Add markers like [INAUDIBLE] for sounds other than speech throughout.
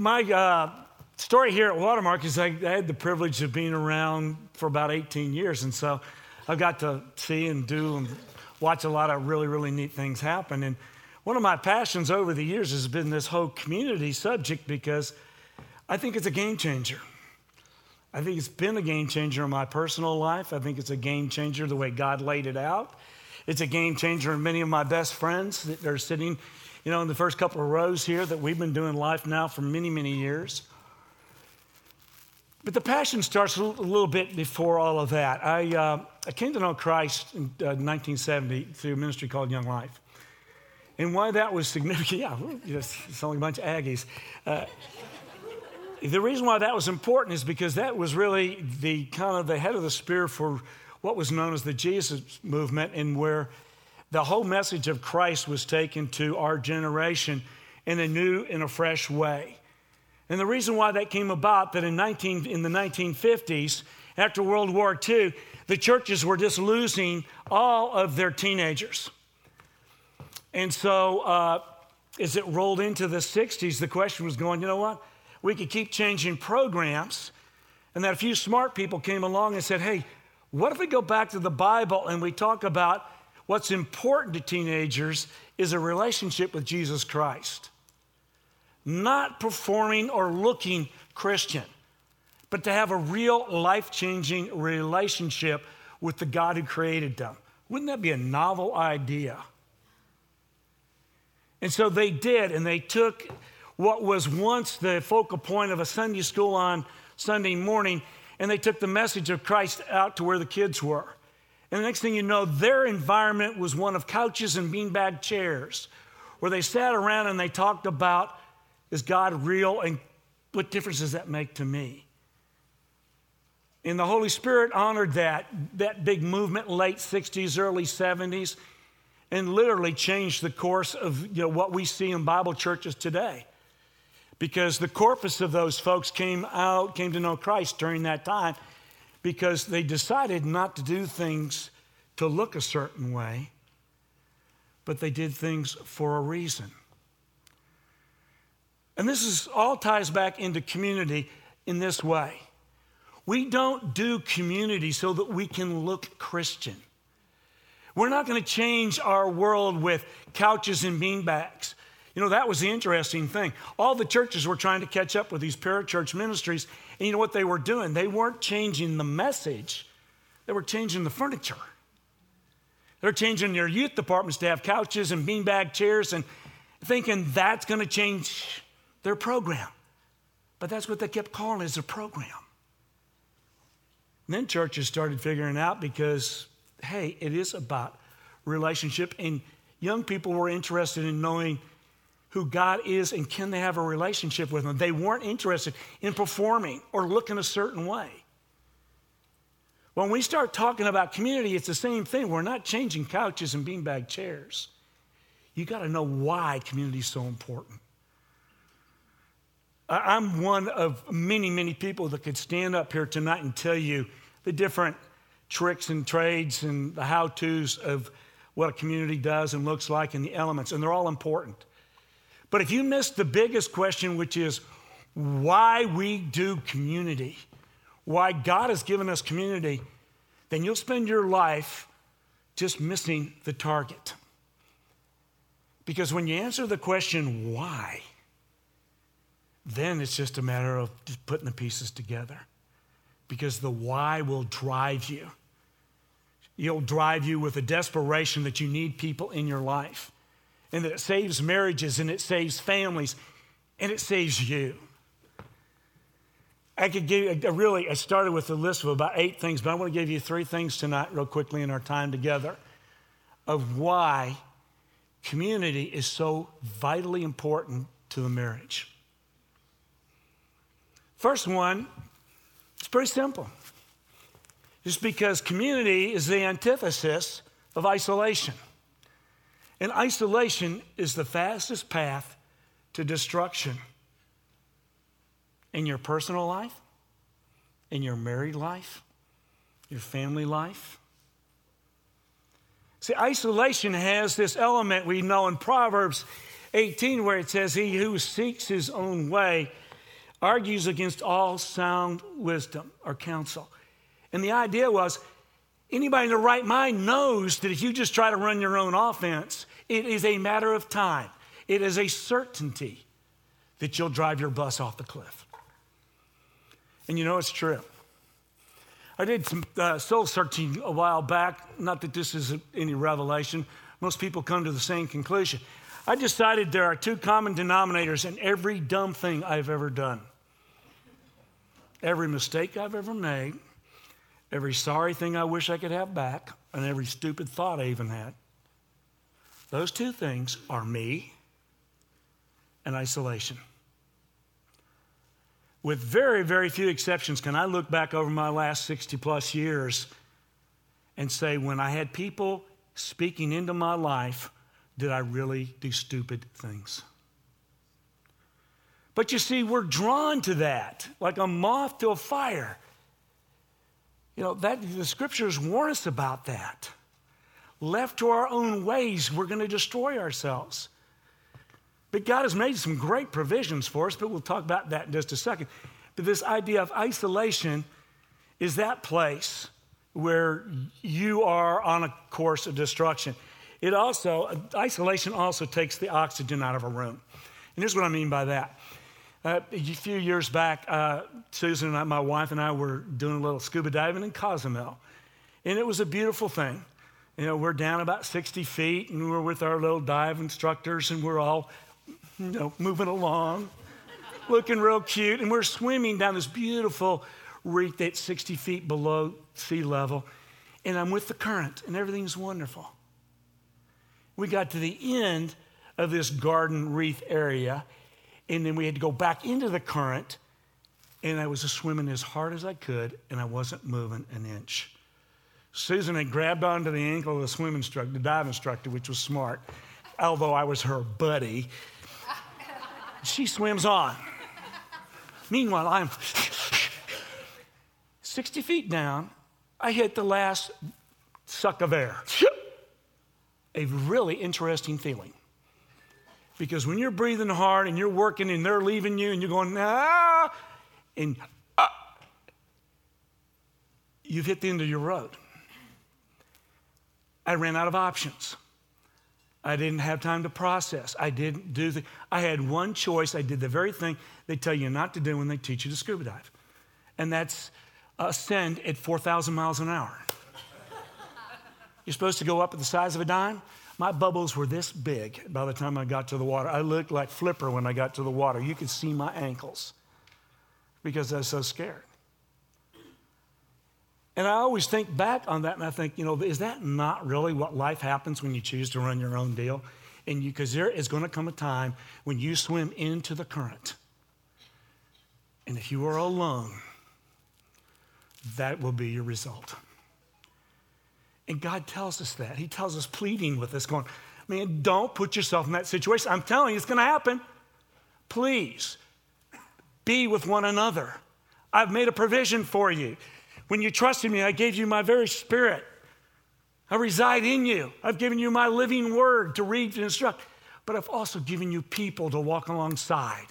my uh, story here at Watermark is I, I, had the privilege of being around for about 18 years. And so I got to see and do and watch a lot of really, really neat things happen. And one of my passions over the years has been this whole community subject because I think it's a game changer. I think it's been a game changer in my personal life. I think it's a game changer the way God laid it out. It's a game changer in many of my best friends that are sitting, you know, in the first couple of rows here that we've been doing life now for many, many years. But the passion starts a little bit before all of that. I, uh, I came to know Christ in uh, 1970 through a ministry called Young Life. And why that was significant, [LAUGHS] yeah, it's only a bunch of Aggies. Uh, the reason why that was important is because that was really the kind of the head of the spear for what was known as the Jesus movement, and where the whole message of Christ was taken to our generation in a new and a fresh way. And the reason why that came about that in, 19, in the 1950s, after World War II, the churches were just losing all of their teenagers. And so uh, as it rolled into the 60s, the question was going, you know what? We could keep changing programs. And that a few smart people came along and said, hey, what if we go back to the Bible and we talk about what's important to teenagers is a relationship with Jesus Christ? not performing or looking Christian, but to have a real life changing relationship with the God who created them. Wouldn't that be a novel idea? And so they did, and they took what was once the focal point of a Sunday school on Sunday morning, and they took the message of Christ out to where the kids were. And the next thing you know, their environment was one of couches and beanbag chairs where they sat around and they talked about is God real? And what difference does that make to me? And the Holy Spirit honored that, that big movement, late 60s, early 70s, and literally changed the course of you know, what we see in Bible churches today. Because the corpus of those folks came out, came to know Christ during that time because they decided not to do things to look a certain way, but they did things for a reason. And this is all ties back into community in this way. We don't do community so that we can look Christian. We're not going to change our world with couches and beanbags. You know, that was the interesting thing. All the churches were trying to catch up with these parachurch ministries, and you know what they were doing? They weren't changing the message, they were changing the furniture. They're changing their youth departments to have couches and beanbag chairs and thinking that's going to change their program. But that's what they kept calling it, a program. And then churches started figuring out because, hey, it is about relationship, and young people were interested in knowing who God is and can they have a relationship with Him. They weren't interested in performing or looking a certain way. When we start talking about community, it's the same thing. We're not changing couches and beanbag chairs. You got to know why community is so important. I'm one of many, many people that could stand up here tonight and tell you the different tricks and trades and the how to's of what a community does and looks like and the elements, and they're all important. But if you miss the biggest question, which is why we do community, why God has given us community, then you'll spend your life just missing the target. Because when you answer the question, why, then it's just a matter of just putting the pieces together because the why will drive you. It'll drive you with a desperation that you need people in your life and that it saves marriages and it saves families and it saves you. I could give you, really, I started with a list of about eight things, but I want to give you three things tonight, real quickly, in our time together of why community is so vitally important to the marriage. First one, it's pretty simple. Just because community is the antithesis of isolation. And isolation is the fastest path to destruction in your personal life, in your married life, your family life. See, isolation has this element we know in Proverbs 18 where it says, He who seeks his own way argues against all sound wisdom or counsel. And the idea was anybody in the right mind knows that if you just try to run your own offense, it is a matter of time. It is a certainty that you'll drive your bus off the cliff. And you know it's true. I did some uh, soul searching a while back. Not that this is any revelation. Most people come to the same conclusion. I decided there are two common denominators in every dumb thing I've ever done. Every mistake I've ever made, every sorry thing I wish I could have back, and every stupid thought I even had. Those two things are me and isolation. With very, very few exceptions, can I look back over my last 60 plus years and say, when I had people speaking into my life, did I really do stupid things? But you see, we're drawn to that like a moth to a fire. You know, that the scriptures warn us about that. Left to our own ways, we're going to destroy ourselves. But God has made some great provisions for us, but we'll talk about that in just a second. But this idea of isolation is that place where you are on a course of destruction. It also, isolation also takes the oxygen out of a room. And here's what I mean by that. Uh, a few years back, uh, Susan and I, my wife and I were doing a little scuba diving in Cozumel. And it was a beautiful thing. You know, we're down about 60 feet and we're with our little dive instructors and we're all you know, moving along, looking real cute. And we're swimming down this beautiful reef that's 60 feet below sea level. And I'm with the current, and everything's wonderful. We got to the end of this garden reef area, and then we had to go back into the current. And I was swimming as hard as I could, and I wasn't moving an inch. Susan had grabbed onto the ankle of the swim instructor, the dive instructor, which was smart, although I was her buddy. She swims on. Meanwhile, I'm 60 feet down. I hit the last suck of air. A really interesting feeling. Because when you're breathing hard and you're working and they're leaving you and you're going, ah, and ah, you've hit the end of your road. I ran out of options. I didn't have time to process. I didn't do the, I had one choice. I did the very thing they tell you not to do when they teach you to scuba dive. And that's ascend at 4,000 miles an hour. You're supposed to go up at the size of a dime. My bubbles were this big by the time I got to the water. I looked like Flipper when I got to the water. You could see my ankles because I was so scared. And I always think back on that and I think, you know, is that not really what life happens when you choose to run your own deal? And you, because there is going to come a time when you swim into the current. And if you are alone, that will be your result. And God tells us that. He tells us, pleading with us, going, man, don't put yourself in that situation. I'm telling you, it's going to happen. Please be with one another. I've made a provision for you. When you trusted me, I gave you my very spirit. I reside in you. I've given you my living word to read and instruct, but I've also given you people to walk alongside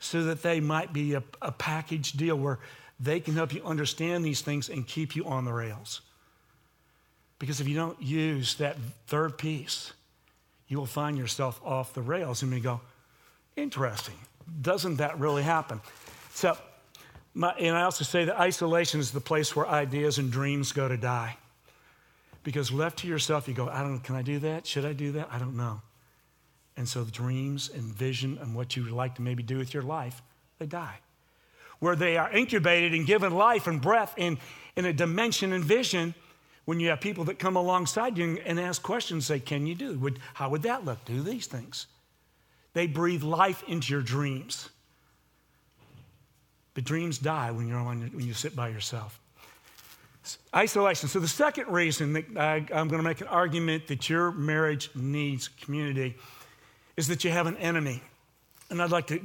so that they might be a, a package deal where they can help you understand these things and keep you on the rails. Because if you don't use that third piece, you will find yourself off the rails and you go, interesting. Doesn't that really happen? So, my, and I also say that isolation is the place where ideas and dreams go to die. Because left to yourself, you go, I don't know, can I do that? Should I do that? I don't know. And so the dreams and vision and what you would like to maybe do with your life, they die. Where they are incubated and given life and breath in, in a dimension and vision, when you have people that come alongside you and ask questions, say, Can you do? Would, how would that look? Do these things. They breathe life into your dreams. But dreams die when, you're on, your, when you sit by yourself. Isolation. So, the second reason that I, I'm going to make an argument that your marriage needs community is that you have an enemy. And I'd like to,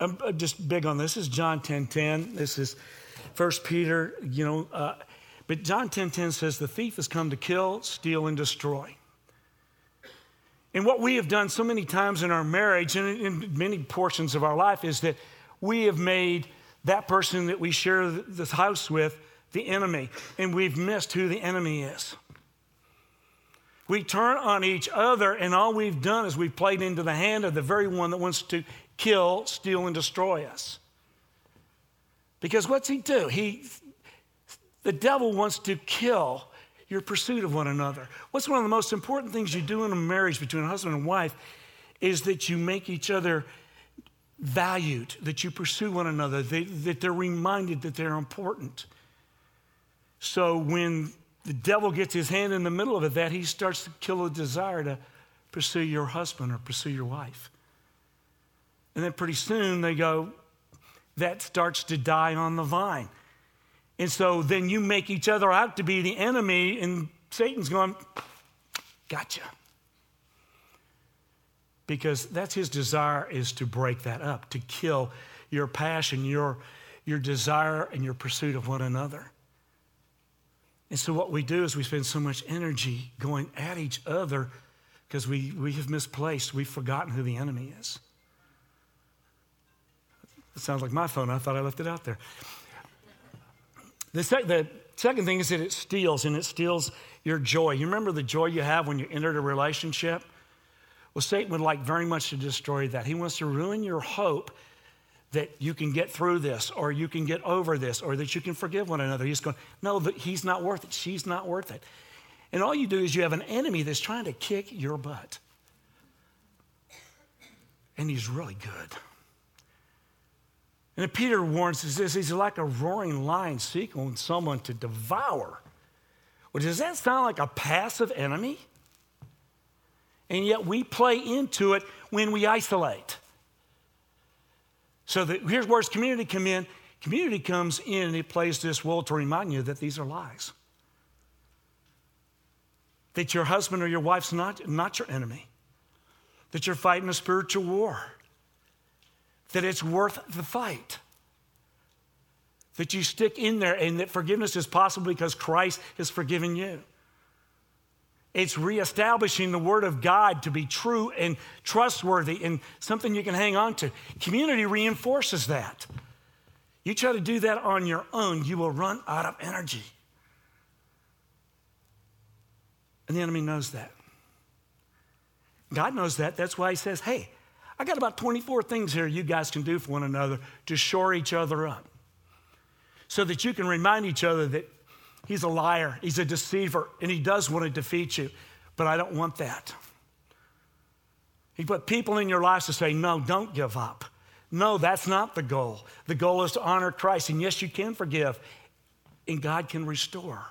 I'm just big on this. This is John 10 10. This is First Peter, you know. Uh, but John 10 10 says, The thief has come to kill, steal, and destroy. And what we have done so many times in our marriage and in many portions of our life is that we have made that person that we share this house with the enemy, and we've missed who the enemy is. We turn on each other, and all we've done is we've played into the hand of the very one that wants to kill, steal, and destroy us. Because what's he do? He, the devil wants to kill your pursuit of one another. What's one of the most important things you do in a marriage between a husband and wife is that you make each other valued, that you pursue one another, that, they're reminded that they're important. So when the devil gets his hand in the middle of it, that he starts to kill a desire to pursue your husband or pursue your wife. And then pretty soon they go, that starts to die on the vine. And so then you make each other out to be the enemy, and Satan's going, gotcha. Because that's his desire is to break that up, to kill your passion, your, your desire, and your pursuit of one another. And so what we do is we spend so much energy going at each other because we, we have misplaced, we've forgotten who the enemy is. It sounds like my phone. I thought I left it out there. The, sec- the second thing is that it steals, and it steals your joy. You remember the joy you have when you entered a relationship? Well, Satan would like very much to destroy that. He wants to ruin your hope that you can get through this or you can get over this or that you can forgive one another. He's going, no, he's not worth it. She's not worth it. And all you do is you have an enemy that's trying to kick your butt. And he's really good. And Peter warns us this he's like a roaring lion seeking someone to devour. Well, does that sound like a passive enemy? And yet we play into it when we isolate. So the, here's where community come in. Community comes in and it plays this role to remind you that these are lies. That your husband or your wife's not, not your enemy. That you're fighting a spiritual war that it's worth the fight. That you stick in there and that forgiveness is possible because Christ has forgiven you. It's reestablishing the Word of God to be true and trustworthy and something you can hang on to. Community reinforces that. You try to do that on your own, you will run out of energy. And the enemy knows that. God knows that. That's why He says, hey, I got about 24 things here you guys can do for one another to shore each other up so that you can remind each other that he's a liar, he's a deceiver, and he does want to defeat you. But I don't want that. He put people in your lives to say, no, don't give up. No, that's not the goal. The goal is to honor Christ. And yes, you can forgive, and God can restore.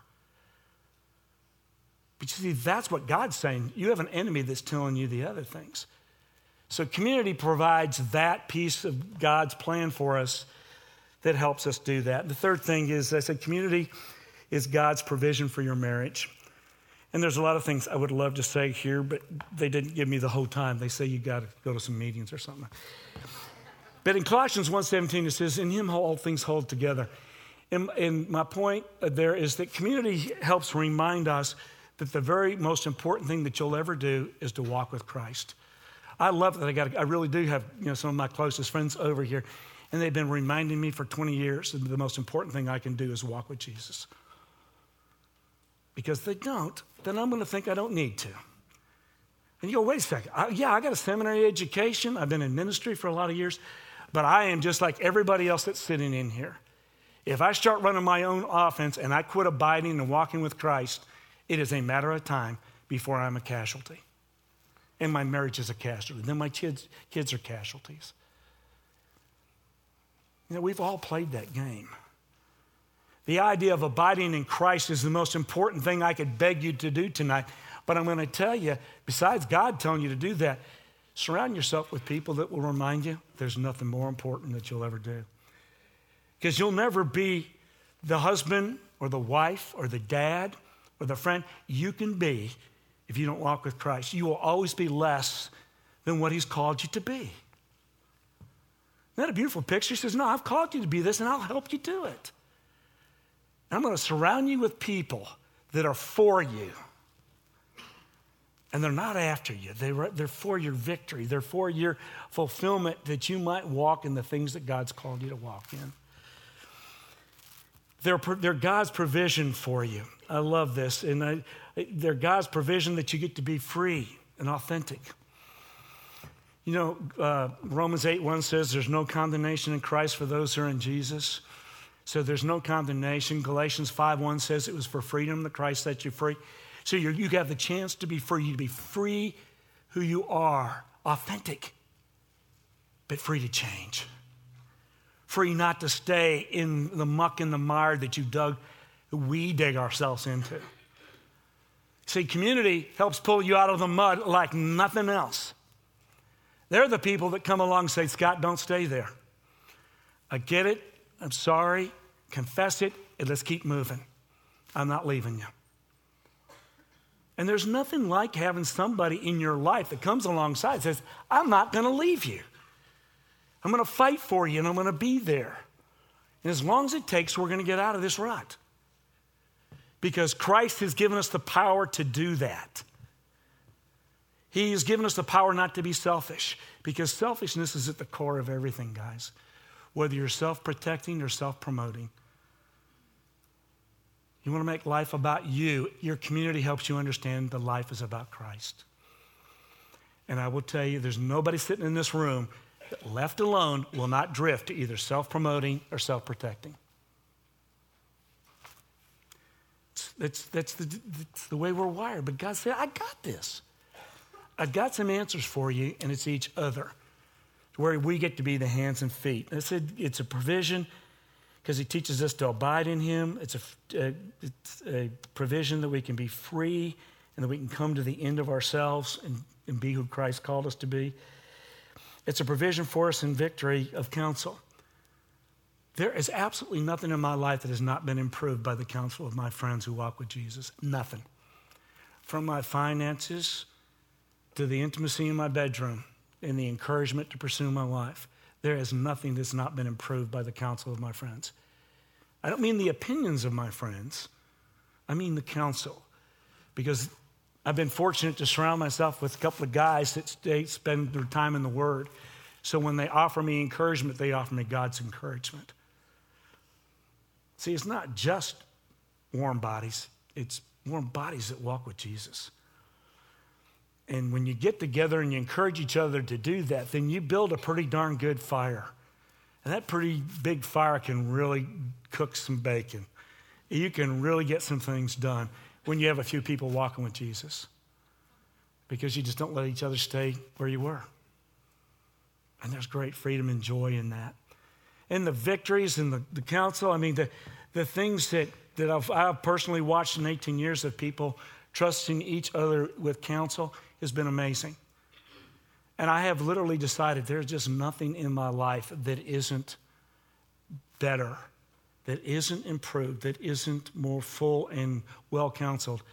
But you see, that's what God's saying. You have an enemy that's telling you the other things. So, community provides that piece of God's plan for us that helps us do that. The third thing is I said, community is God's provision for your marriage. And there's a lot of things I would love to say here, but they didn't give me the whole time. They say you got to go to some meetings or something. But in Colossians 1.17, it says, in him all things hold together. And, and my point there is that community helps remind us that the very most important thing that you'll ever do is to walk with Christ. I love that I got. I really do have you know some of my closest friends over here, and they've been reminding me for 20 years that the most important thing I can do is walk with Jesus. Because if they don't, then I'm going to think I don't need to. And you go, wait a second. I, yeah, I got a seminary education. I've been in ministry for a lot of years, but I am just like everybody else that's sitting in here. If I start running my own offense and I quit abiding and walking with Christ, it is a matter of time before I'm a casualty and my marriage is a casualty. Then my kids, kids are casualties. You know, we've all played that game. The idea of abiding in Christ is the most important thing I could beg you to do tonight. But I'm going to tell you, besides God telling you to do that, surround yourself with people that will remind you there's nothing more important that you'll ever do. Because you'll never be the husband or the wife or the dad or the friend you can be if you don't walk with Christ. You will always be less than what He's called you to be. Isn't that a beautiful picture? He says, No, I've called you to be this and I'll help you do it. And I'm going to surround you with people that are for you. And they're not after you. They're, for your victory. They're for your fulfillment that you might walk in the things that God's called you to walk in. They're, they're God's provision for you. I love this. And I, they're God's provision that you get to be free and authentic. You know, uh, Romans 8 1 says there's no condemnation in Christ for those who are in Jesus. So there's no condemnation. Galatians 5 1 says it was for freedom that Christ set you free. So you you have the chance to be free, to be free who you are, authentic, but free to change. Free not to stay in the muck and the mire that you dug, we dig ourselves into. See, community helps pull you out of the mud like nothing else. They're the people that come along and say, Scott, don't stay there. I get it. I'm sorry. Confess it, and let's keep moving. I'm not leaving you. And there's nothing like having somebody in your life that comes alongside and says, I'm not going to leave you. I'm going to fight for you and I'm going to be there. And as long as it takes, we're going to get out of this rut. Because Christ has given us the power to do that. He has given us the power not to be selfish because selfishness is at the core of everything, guys, whether you're self protecting or self promoting. You want to make life about you, your community helps you understand the life is about Christ. And I will tell you, there's nobody sitting in this room that left alone will not drift to either self promoting or self protecting. That's, that's, the, that's the way we're wired. But God said, I got this. I've got some answers for you, and it's each other, where we get to be the hands and feet. I said it's a provision because He teaches us to abide in Him. It's a, it's a provision that we can be free and that we can come to the end of ourselves and, and be who Christ called us to be. It's a provision for us in victory of counsel. There is absolutely nothing in my life that has not been improved by the counsel of my friends who walk with Jesus. Nothing. From my finances to the intimacy in my bedroom and the encouragement to pursue my life. There is nothing that's not been improved by the counsel of my friends. I don't mean the opinions of my friends, I mean the counsel. Because I've been fortunate to surround myself with a couple of guys that spend their time in the Word. So when they offer me encouragement, they offer me God's encouragement. See, it's not just warm bodies, it's warm bodies that walk with Jesus. And when you get together and you encourage each other to do that, then you build a pretty darn good fire. And that pretty big fire can really cook some bacon. You can really get some things done when you have a few people walking with Jesus because you just don't let each other stay where you were. And there's great freedom and joy in that. And the victories and the, the counsel, I mean, the, the things that, that I've, I've personally watched in 18 years of people trusting each other with counsel has been amazing. And I have literally decided there's just nothing in my life that isn't better, that isn't improved, that isn't more full and well counseled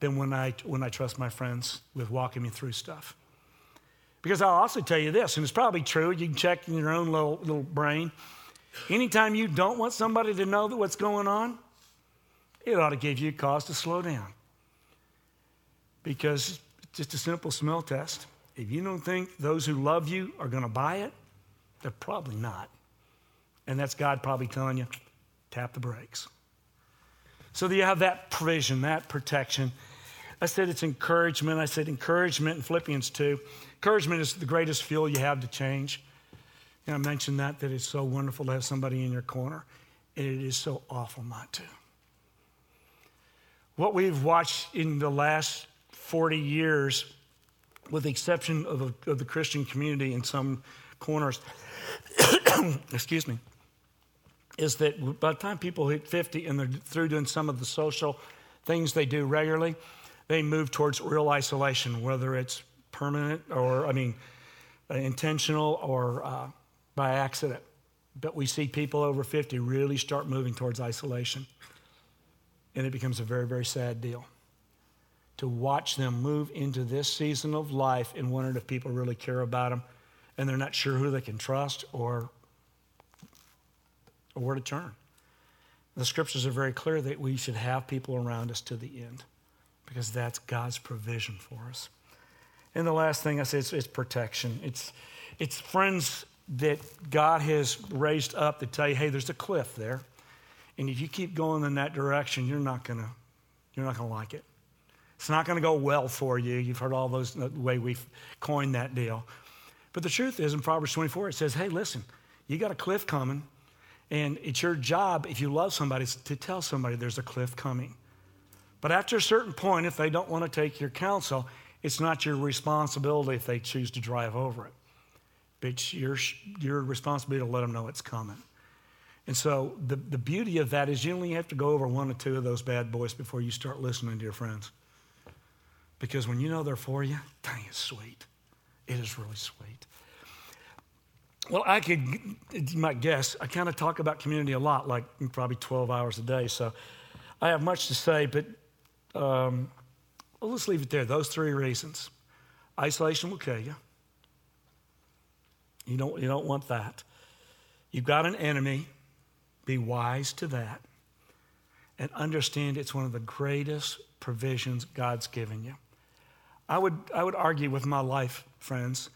than when I, when I trust my friends with walking me through stuff. Because I'll also tell you this, and it's probably true, you can check in your own little, little brain. Anytime you don't want somebody to know that what's going on, it ought to give you cause to slow down. Because it's just a simple smell test. If you don't think those who love you are going to buy it, they're probably not. And that's God probably telling you, tap the brakes. So that you have that provision, that protection. I said it's encouragement. I said encouragement in Philippians 2. Encouragement is the greatest fuel you have to change. And I mentioned that, that it's so wonderful to have somebody in your corner. And it is so awful not to. What we've watched in the last 40 years, with the exception of, of the Christian community in some corners, [COUGHS] excuse me, is that by the time people hit 50 and they're through doing some of the social things they do regularly, they move towards real isolation, whether it's permanent or, I mean, uh, intentional or uh, by accident. But we see people over 50 really start moving towards isolation. And it becomes a very, very sad deal to watch them move into this season of life and wondering if people really care about them and they're not sure who they can trust or, or where to turn. The scriptures are very clear that we should have people around us to the end because that's God's provision for us. And the last thing I say is it's protection. It's, it's friends that God has raised up to tell you, hey, there's a cliff there. And if you keep going in that direction, you're not gonna, you're not gonna like it. It's not gonna go well for you. You've heard all those the way we've coined that deal. But the truth is in Proverbs 24, it says, hey, listen, you got a cliff coming, and it's your job, if you love somebody, to tell somebody there's a cliff coming. But after a certain point, if they don't want to take your counsel, it's not your responsibility if they choose to drive over it. It's your, your responsibility to let them know it's coming. And so the, the beauty of that is you only have to go over one or two of those bad boys before you start listening to your friends. Because when you know they're for you, dang, it's sweet. It is really sweet. Well, I could, you might guess, I kind of talk about community a lot, like probably 12 hours a day. So I have much to say, but um, well, let's leave it there. Those three reasons. Isolation will kill you. You don't, you don't want that. You've got an enemy. Be wise to that. And understand it's one of the greatest provisions God's given you. I would, I would argue with my life, friends,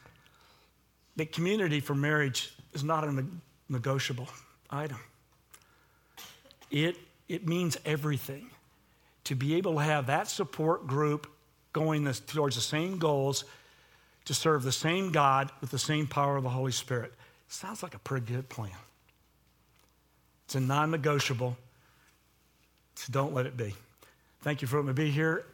that community for marriage is not a negotiable item. It, it means everything to be able to have that support group going this, towards the same goals, to serve the same God with the same power of the Holy Spirit. Sounds like a pretty good plan. It's a non negotiable, so don't let it be. Thank you for letting me be here.